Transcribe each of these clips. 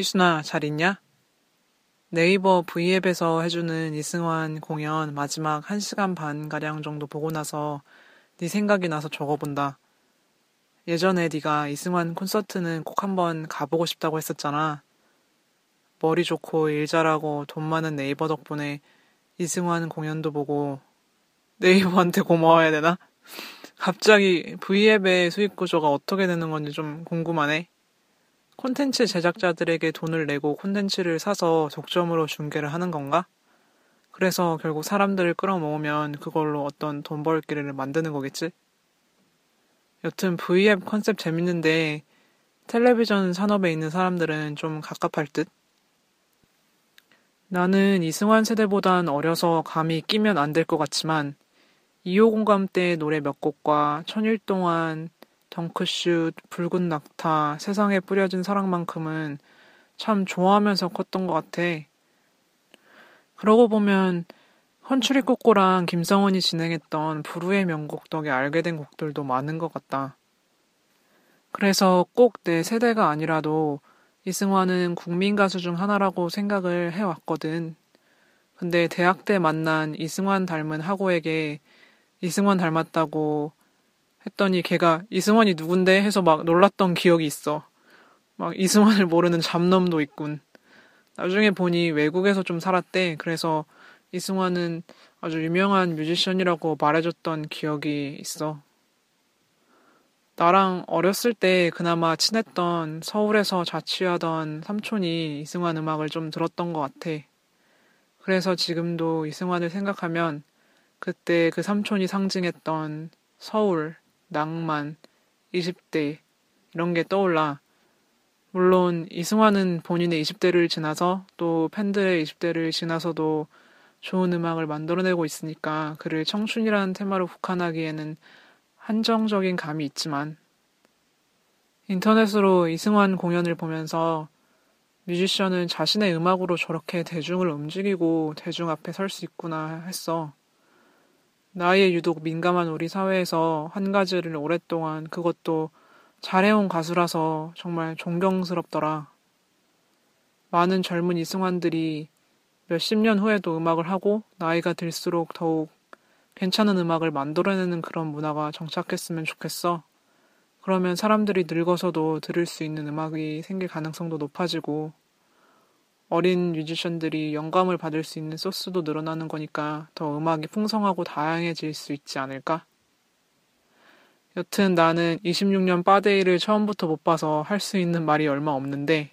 희순아, 잘 있냐? 네이버 V앱에서 해주는 이승환 공연 마지막 1시간 반가량 정도 보고 나서 네 생각이 나서 적어본다. 예전에 네가 이승환 콘서트는 꼭 한번 가보고 싶다고 했었잖아. 머리 좋고 일 잘하고 돈 많은 네이버 덕분에 이승환 공연도 보고 네이버한테 고마워야 되나? 갑자기 V앱의 수익 구조가 어떻게 되는 건지 좀 궁금하네. 콘텐츠 제작자들에게 돈을 내고 콘텐츠를 사서 독점으로 중계를 하는 건가? 그래서 결국 사람들을 끌어모으면 그걸로 어떤 돈 벌 길을 만드는 거겠지? 여튼 V앱 컨셉 재밌는데 텔레비전 산업에 있는 사람들은 좀 갑갑할 듯? 나는 이승환 세대보단 어려서 감히 끼면 안 될 것 같지만 2호 공감 때 노래 몇 곡과 천일 동안 덩크슛, 붉은 낙타, 세상에 뿌려진 사랑만큼은 참 좋아하면서 컸던 것 같아. 그러고 보면 헌추리 꼬꼬랑 김성원이 진행했던 부르의 명곡 덕에 알게 된 곡들도 많은 것 같다. 그래서 꼭 내 세대가 아니라도 이승환은 국민 가수 중 하나라고 생각을 해왔거든. 근데 대학 때 만난 이승환 닮은 하고에게 이승환 닮았다고 했더니 걔가 이승환이 누군데 해서 막 놀랐던 기억이 있어. 막 이승환을 모르는 잡놈도 있군. 나중에 보니 외국에서 좀 살았대. 그래서 이승환은 아주 유명한 뮤지션이라고 말해줬던 기억이 있어. 나랑 어렸을 때 그나마 친했던 서울에서 자취하던 삼촌이 이승환 음악을 좀 들었던 것 같아. 그래서 지금도 이승환을 생각하면 그때 그 삼촌이 상징했던 서울, 낭만, 20대 이런 게 떠올라. 물론 이승환은 본인의 20대를 지나서 또 팬들의 20대를 지나서도 좋은 음악을 만들어내고 있으니까 그를 청춘이라는 테마로 국한하기에는 한정적인 감이 있지만 인터넷으로 이승환 공연을 보면서 뮤지션은 자신의 음악으로 저렇게 대중을 움직이고 대중 앞에 설 수 있구나 했어. 나이에 유독 민감한 우리 사회에서 한 가지를 오랫동안 그것도 잘해온 가수라서 정말 존경스럽더라. 많은 젊은 이승환들이 몇십 년 후에도 음악을 하고 나이가 들수록 더욱 괜찮은 음악을 만들어내는 그런 문화가 정착했으면 좋겠어. 그러면 사람들이 늙어서도 들을 수 있는 음악이 생길 가능성도 높아지고 어린 뮤지션들이 영감을 받을 수 있는 소스도 늘어나는 거니까 더 음악이 풍성하고 다양해질 수 있지 않을까? 여튼 나는 26년 빠데이를 처음부터 못 봐서 할 수 있는 말이 얼마 없는데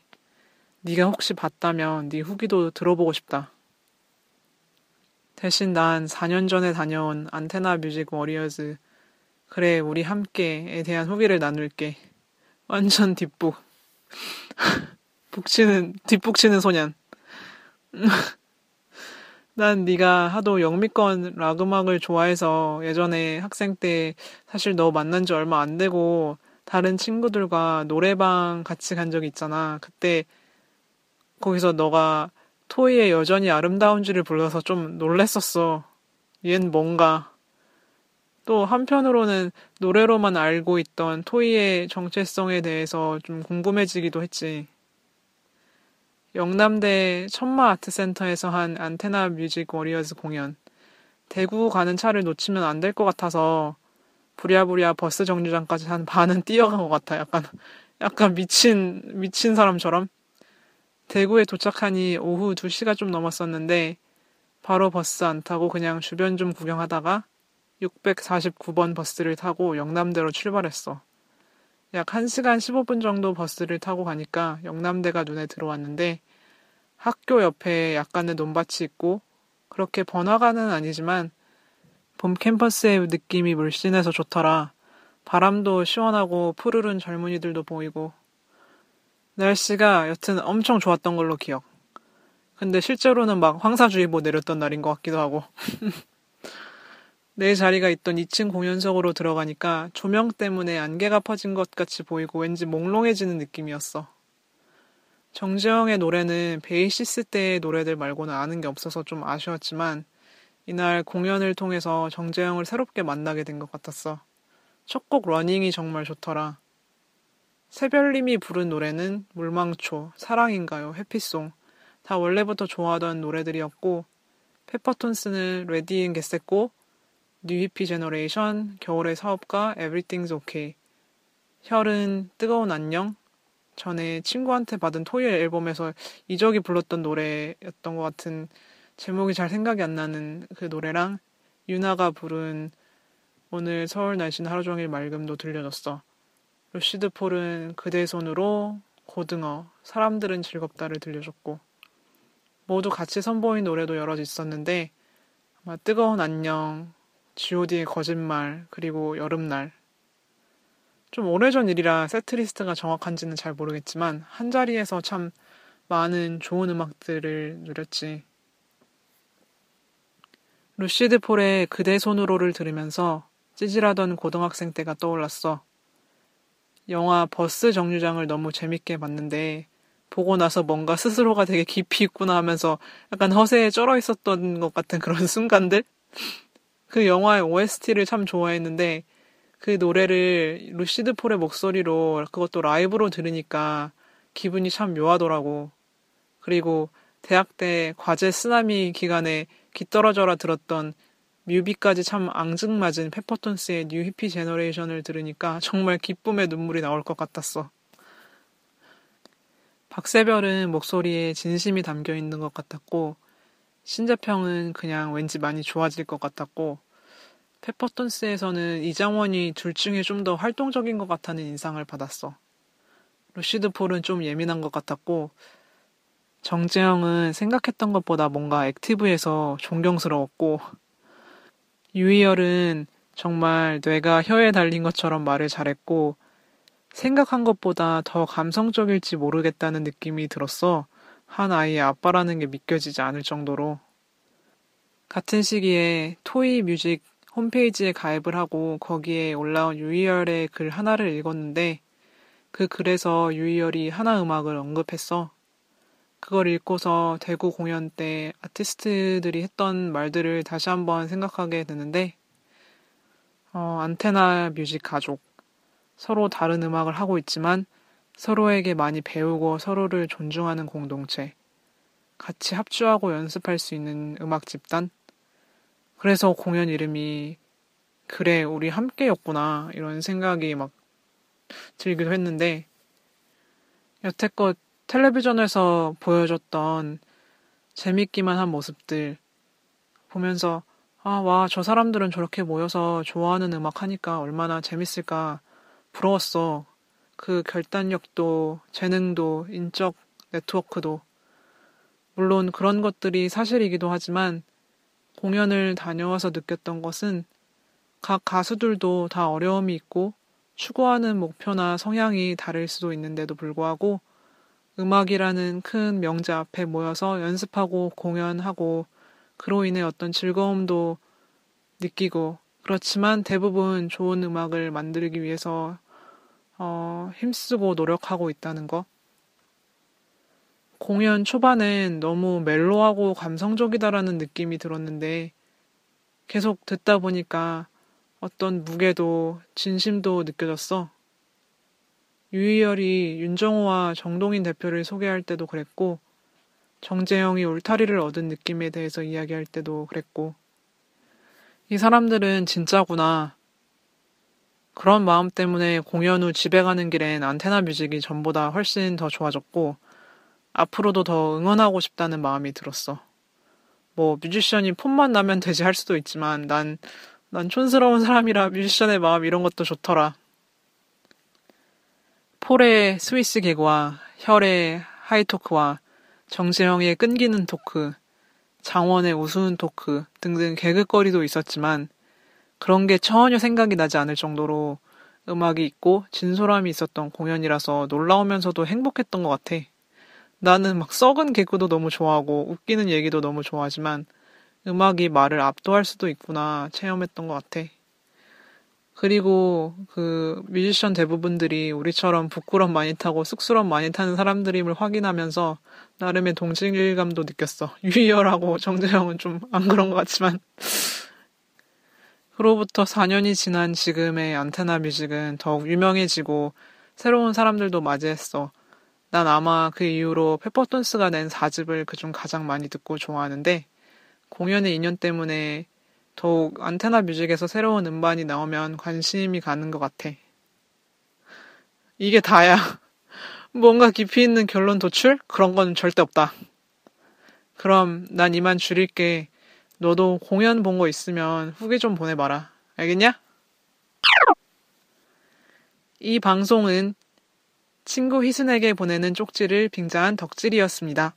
네가 혹시 봤다면 네 후기도 들어보고 싶다. 대신 난 4년 전에 다녀온 안테나 뮤직 Warriors 그래 우리 함께에 대한 후기를 나눌게. 완전 뒷북. 북치는 뒷북치는 소년. 난 네가 하도 영미권 락 음악을 좋아해서 예전에 학생 때 사실 너 만난 지 얼마 안 되고 다른 친구들과 노래방 같이 간 적이 있잖아. 그때 거기서 너가 토이의 여전히 아름다운지를 불러서 좀 놀랬었어. 얜 뭔가. 또 한편으로는 노래로만 알고 있던 토이의 정체성에 대해서 좀 궁금해지기도 했지. 영남대 천마 아트센터에서 한 안테나 뮤직 Warriors 공연. 대구 가는 차를 놓치면 안 될 것 같아서 부랴부랴 버스 정류장까지 한 반은 뛰어간 것 같아. 약간, 약간 미친, 미친 사람처럼. 대구에 도착하니 오후 2시가 좀 넘었었는데 바로 버스 안 타고 그냥 주변 좀 구경하다가 649번 버스를 타고 영남대로 출발했어. 약 1시간 15분 정도 버스를 타고 가니까 영남대가 눈에 들어왔는데 학교 옆에 약간의 논밭이 있고 그렇게 번화가는 아니지만 봄 캠퍼스의 느낌이 물씬해서 좋더라. 바람도 시원하고 푸르른 젊은이들도 보이고 날씨가 여튼 엄청 좋았던 걸로 기억. 근데 실제로는 막 황사주의보 내렸던 날인 것 같기도 하고. 내 자리가 있던 2층 공연석으로 들어가니까 조명 때문에 안개가 퍼진 것 같이 보이고 왠지 몽롱해지는 느낌이었어. 정재형의 노래는 베이시스 때의 노래들 말고는 아는 게 없어서 좀 아쉬웠지만 이날 공연을 통해서 정재형을 새롭게 만나게 된 것 같았어. 첫 곡 Running이 정말 좋더라. 새별님이 부른 노래는 물망초, 사랑인가요, Happy Song 다 원래부터 좋아하던 노래들이었고 페퍼톤스는 Ready Get Set Go New Hippie Generation, 겨울의 사업가, Everything's Okay 희열은 뜨거운 안녕 전에 친구한테 받은 토이 앨범에서 이적이 불렀던 노래였던 것 같은 제목이 잘 생각이 안 나는 그 노래랑 유나가 부른 오늘 서울 날씨는 하루 종일 맑음도 들려줬어. 루시드 폴은 그대 손으로 고등어, 사람들은 즐겁다를 들려줬고 모두 같이 선보인 노래도 여럿 있었는데 아마 뜨거운 안녕, G.O.D의 거짓말, 그리고 여름날 좀 오래전 일이라 세트리스트가 정확한지는 잘 모르겠지만 한 자리에서 참 많은 좋은 음악들을 누렸지. 루시드 폴의 그대 손으로를 들으면서 찌질하던 고등학생 때가 떠올랐어. 영화 버스 정류장을 너무 재밌게 봤는데 보고 나서 뭔가 스스로가 되게 깊이 있구나 하면서 약간 허세에 쩔어 있었던 것 같은 그런 순간들? 그 영화의 OST를 참 좋아했는데 그 노래를 루시드 폴의 목소리로 그것도 라이브로 들으니까 기분이 참 묘하더라고. 그리고 대학 때 과제 쓰나미 기간에 귀 떨어져라 들었던 뮤비까지 참 앙증맞은 페퍼톤스의 New Hippie Generation을 들으니까 정말 기쁨의 눈물이 나올 것 같았어. 박세별은 목소리에 진심이 담겨 있는 것 같았고, 신재평은 그냥 왠지 많이 좋아질 것 같았고, 페퍼톤스에서는 이장원이 둘 중에 좀 더 활동적인 것 같다는 인상을 받았어. 루시드 폴은 좀 예민한 것 같았고, 정재영은 생각했던 것보다 뭔가 액티브해서 존경스러웠고, 유희열은 정말 뇌가 혀에 달린 것처럼 말을 잘했고, 생각한 것보다 더 감성적일지 모르겠다는 느낌이 들었어. 한 아이의 아빠라는 게 믿겨지지 않을 정도로. 같은 시기에 토이 뮤직 홈페이지에 가입을 하고 거기에 올라온 유희열의 글 하나를 읽었는데 그 글에서 유희열이 하나 음악을 언급했어. 그걸 읽고서 대구 공연 때 아티스트들이 했던 말들을 다시 한번 생각하게 되는데, 어, 안테나 뮤직 가족. 서로 다른 음악을 하고 있지만 서로에게 많이 배우고 서로를 존중하는 공동체. 같이 합주하고 연습할 수 있는 음악 집단. 그래서 공연 이름이 그래, 우리 함께였구나. 이런 생각이 막 들기도 했는데, 여태껏 텔레비전에서 보여줬던 재밌기만 한 모습들 보면서 아, 와, 저 사람들은 저렇게 모여서 좋아하는 음악 하니까 얼마나 재밌을까 부러웠어. 그 결단력도, 재능도, 인적 네트워크도. 물론 그런 것들이 사실이기도 하지만 공연을 다녀와서 느꼈던 것은 각 가수들도 다 어려움이 있고 추구하는 목표나 성향이 다를 수도 있는데도 불구하고 음악이라는 큰 명제 앞에 모여서 연습하고 공연하고 그로 인해 어떤 즐거움도 느끼고 그렇지만 대부분 좋은 음악을 만들기 위해서 어, 힘쓰고 노력하고 있다는 거. 공연 초반엔 너무 멜로하고 감성적이다라는 느낌이 들었는데 계속 듣다 보니까 어떤 무게도 진심도 느껴졌어. 유희열이 윤정호와 정동인 대표를 소개할 때도 그랬고, 정재영이 울타리를 얻은 느낌에 대해서 이야기할 때도 그랬고, 이 사람들은 진짜구나. 그런 마음 때문에 공연 후 집에 가는 길엔 안테나 뮤직이 전보다 훨씬 더 좋아졌고, 앞으로도 더 응원하고 싶다는 마음이 들었어. 뭐, 뮤지션이 폼만 나면 되지 할 수도 있지만, 난, 난 촌스러운 사람이라 뮤지션의 마음 이런 것도 좋더라. 폴의 스위스 개그와 희열의 하이토크와 정재형의 끊기는 토크, 장원의 우스운 토크 등등 개그거리도 있었지만 그런 게 전혀 생각이 나지 않을 정도로 음악이 있고 진솔함이 있었던 공연이라서 놀라우면서도 행복했던 것 같아. 나는 막 썩은 개그도 너무 좋아하고 웃기는 얘기도 너무 좋아하지만 음악이 말을 압도할 수도 있구나 체험했던 것 같아. 그리고 그 뮤지션 대부분들이 우리처럼 부끄럼 많이 타고 쑥스럼 많이 타는 사람들임을 확인하면서 나름의 동질감도 느꼈어. 유희열하고 정재영은 좀 안 그런 것 같지만. 그로부터 4년이 지난 지금의 안테나 뮤직은 더욱 유명해지고 새로운 사람들도 맞이했어. 난 아마 그 이후로 페퍼톤스가 낸 4집을 그중 가장 많이 듣고 좋아하는데 공연의 인연 때문에 더욱 안테나 뮤직에서 새로운 음반이 나오면 관심이 가는 것 같아. 이게 다야. 뭔가 깊이 있는 결론 도출? 그런 건 절대 없다. 그럼 난 이만 줄일게. 너도 공연 본 거 있으면 후기 좀 보내봐라. 알겠냐? 이 방송은 친구 희순에게 보내는 쪽지를 빙자한 덕질이었습니다.